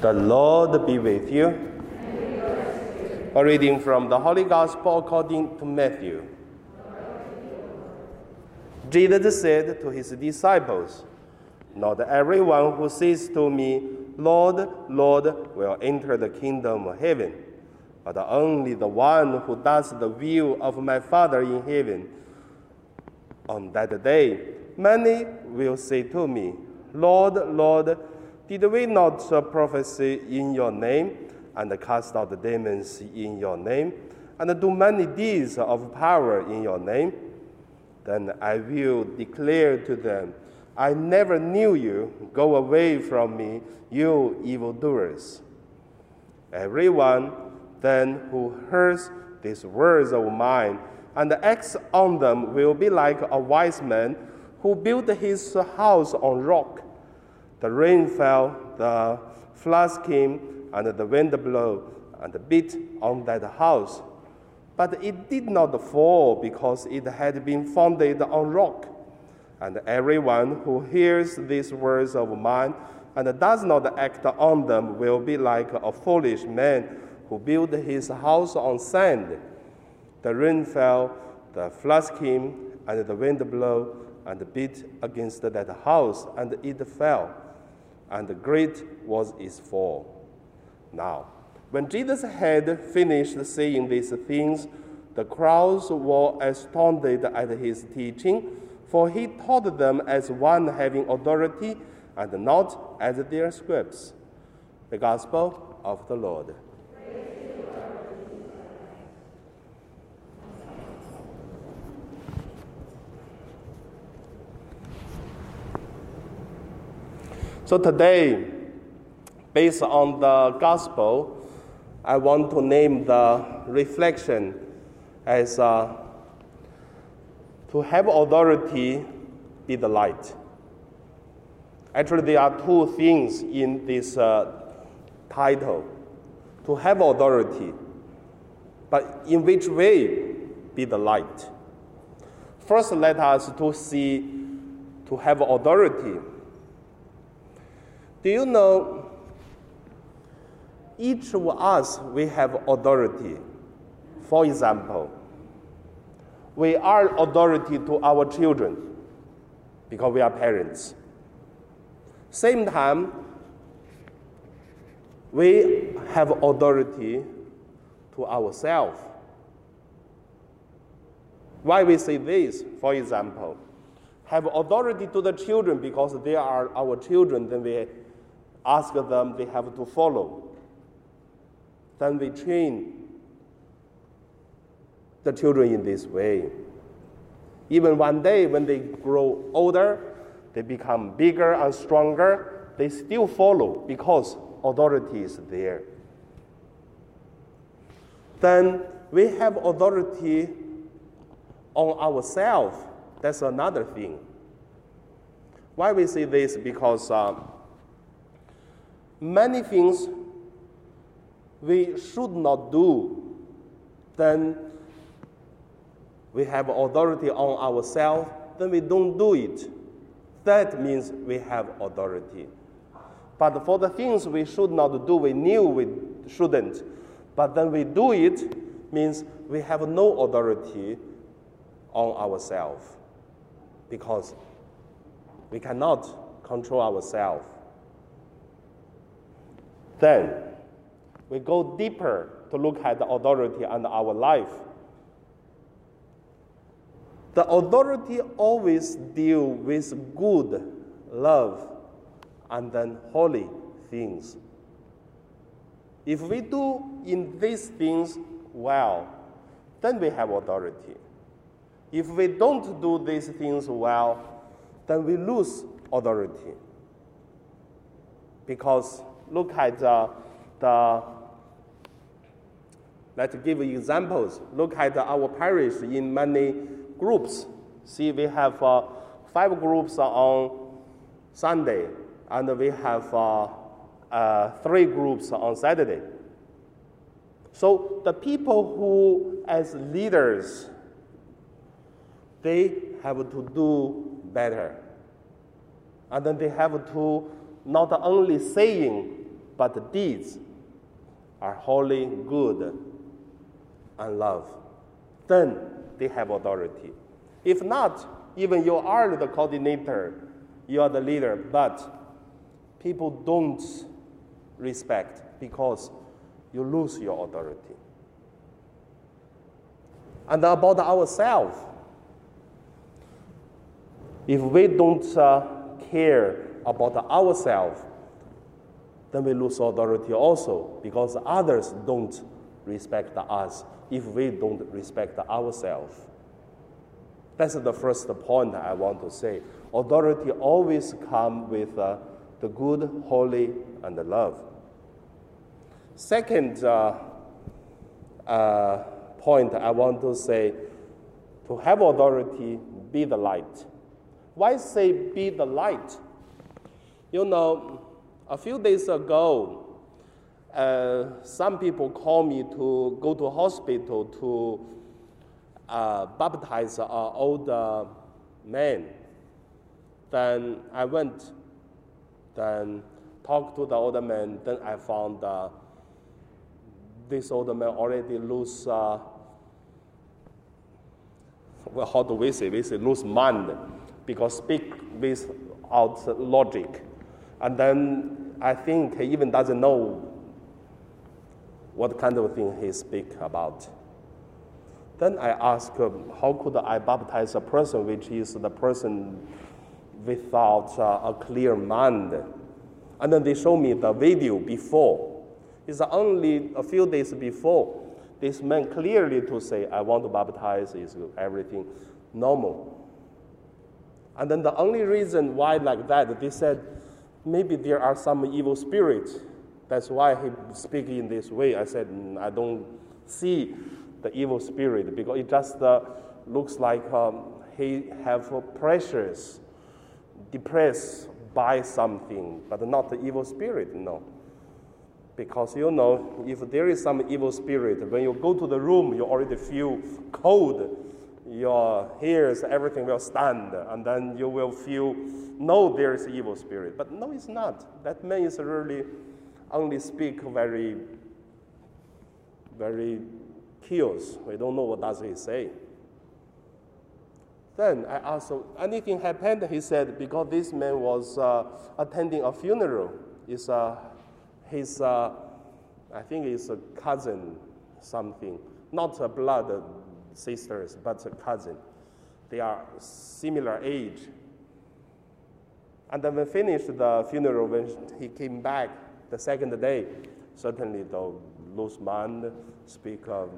The Lord be with you. A reading from the Holy Gospel according to Matthew. Jesus said to his disciples, Not everyone who says to me, Lord, Lord, will enter the kingdom of heaven, but only the one who does the will of my Father in heaven. On that day, many will say to me, Lord, Lord, did we not prophesy in your name, and cast out the demons in your name, and do many deeds of power in your name? Then I will declare to them, I never knew you. Go away from me, you evildoers. Everyone then who hears these words of mine and acts on them will be like a wise man who built his house on rock. The rain fell, the floods came, and the wind blew and beat on that house. But it did not fall because it had been founded on rock. And everyone who hears these words of mine and does not act on them will be like a foolish man who built his house on sand. The rain fell, the floods came, and the wind blew and beat against that house, and it fell, and great was its fall. Now, when Jesus had finished saying these things, the crowds were astounded at his teaching, for he taught them as one having authority and not as their scribes. The Gospel of the Lord. So today, based on the gospel, I want to name the reflection as uh, to have authority be the light. Actually, there are two things in this uh, title to have authority, but in which way be the light? First, let us to see to have authority do you know each of us we have authority? For example, we are authority to our children because we are parents. Same time, we have authority to ourselves. Why we say this? For example, have authority to the children because they are our children, then we ask them, they have to follow. Then we train the children in this way. Even one day when they grow older, they become bigger and stronger, they still follow because authority is there. Then we have authority on ourselves. That's another thing. Why we say this? Because um, many things we should not do, then we have authority on ourselves, then we don't do it. That means we have authority. But for the things we should not do, we knew we shouldn't, but then we do it, means we have no authority on ourselves because we cannot control ourselves. Then we go deeper to look at the authority and our life. The authority always deal with good, love, and then holy things. If we do in these things well, then we have authority. If we don't do these things well, then we lose authority. Because look at uh, the, let's give examples. Look at our parish in many groups. See, we have uh, five groups on Sunday, and we have uh, uh, three groups on Saturday. So the people who, as leaders, they have to do better. And then they have to not only saying but the deeds are holy, good, and love, then they have authority. If not, even you are the coordinator, you are the leader, but people don't respect because you lose your authority. And about ourselves, if we don't uh, care about ourselves, then we lose authority also because others don't respect us if we don't respect ourselves. That's the first point I want to say. Authority always comes with uh, the good, holy, and the love. Second uh, uh, point I want to say to have authority, be the light. Why say be the light? You know, a few days ago, uh, some people call me to go to hospital to uh, baptize an old man. Then I went, then talked to the old man. Then I found uh, this old man already lose. Uh, well, how do we say? We say lose mind because speak without logic. And then I think he even doesn't know what kind of thing he speak about. Then I ask, how could I baptize a person which is the person without uh, a clear mind? And then they show me the video before. It's only a few days before. This man clearly to say, I want to baptize, is everything normal. And then the only reason why like that, they said, maybe there are some evil spirits. That's why he speak in this way. I said, mm, I don't see the evil spirit because it just uh, looks like um, he have pressures, depressed by something, but not the evil spirit, no. Because you know, if there is some evil spirit, when you go to the room, you already feel cold your ears, everything will stand, and then you will feel, no, there is evil spirit. But no, it's not. That man is really only speak very, very curious. We don't know what does he say. Then I asked, anything happened? He said, because this man was uh, attending a funeral. It's uh, his, uh, I think it's a cousin, something, not a blood sisters, but a cousin. They are similar age. And then we finished the funeral, when he came back the second day, certainly the loose man speak of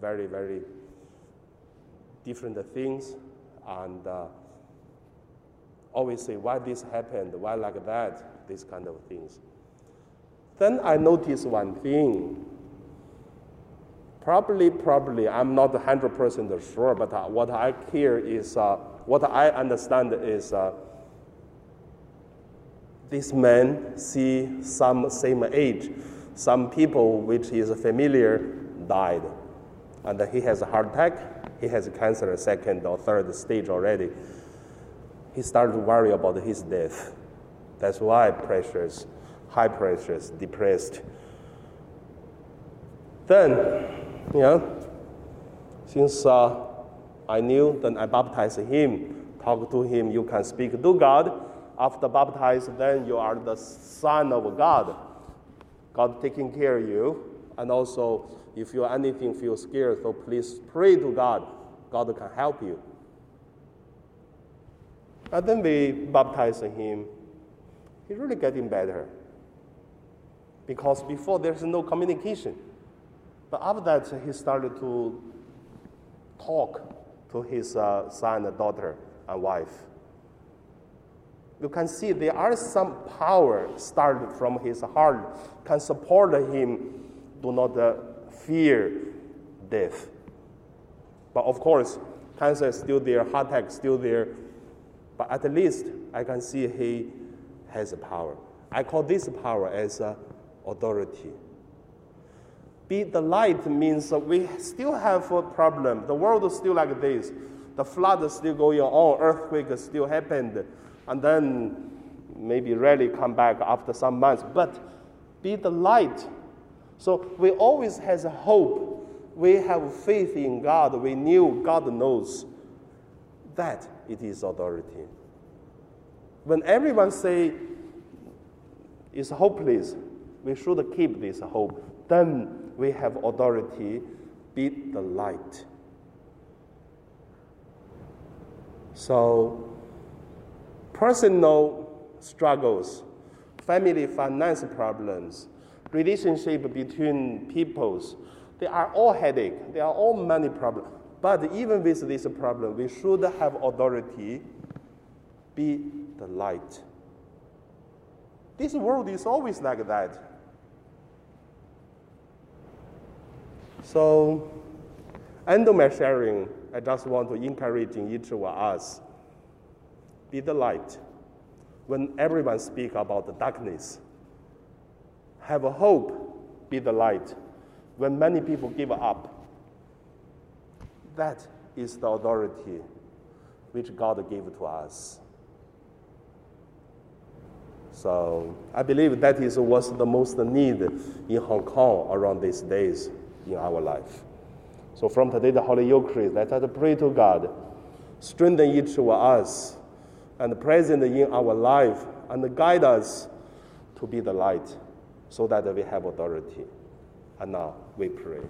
very, very different things and uh, always say why this happened, why like that, these kind of things. Then I noticed one thing. Probably, probably, I'm not 100% sure, but uh, what I hear is, uh, what I understand is uh, this man see some same age, some people which is familiar died. And he has a heart attack, he has cancer second or third stage already. He started to worry about his death. That's why pressures, high pressures, depressed. Then yeah. Since uh, I knew, then I baptized him, talk to him. You can speak to God. After baptized, then you are the son of God. God taking care of you. And also, if you anything feel scared, so please pray to God. God can help you. And then we baptized him. He really getting better. Because before there's no communication. But after that, he started to talk to his uh, son, daughter, and wife. You can see there are some power started from his heart, can support him do not uh, fear death. But of course, cancer is still there, heart attack still there. But at least I can see he has a power. I call this power as uh, authority be the light means we still have a problem. The world is still like this. The flood is still going on, earthquake still happened, and then maybe rarely come back after some months. But be the light. So we always has hope. We have faith in God. We knew God knows that it is authority. When everyone say it's hopeless, we should keep this hope. Then we have authority. Be the light. So, personal struggles, family finance problems, relationship between peoples, they are all headache. They are all many problems. But even with this problem, we should have authority, be the light. This world is always like that. So, end my sharing, I just want to encourage in each of us be the light. When everyone speak about the darkness, have a hope, be the light. When many people give up, that is the authority which God gave to us. So I believe that is what's the most need in Hong Kong around these days in our life. So from today, the Holy Eucharist, let us pray to God, strengthen each of us, and present in our life, and guide us to be the light, so that we have authority. And now we pray.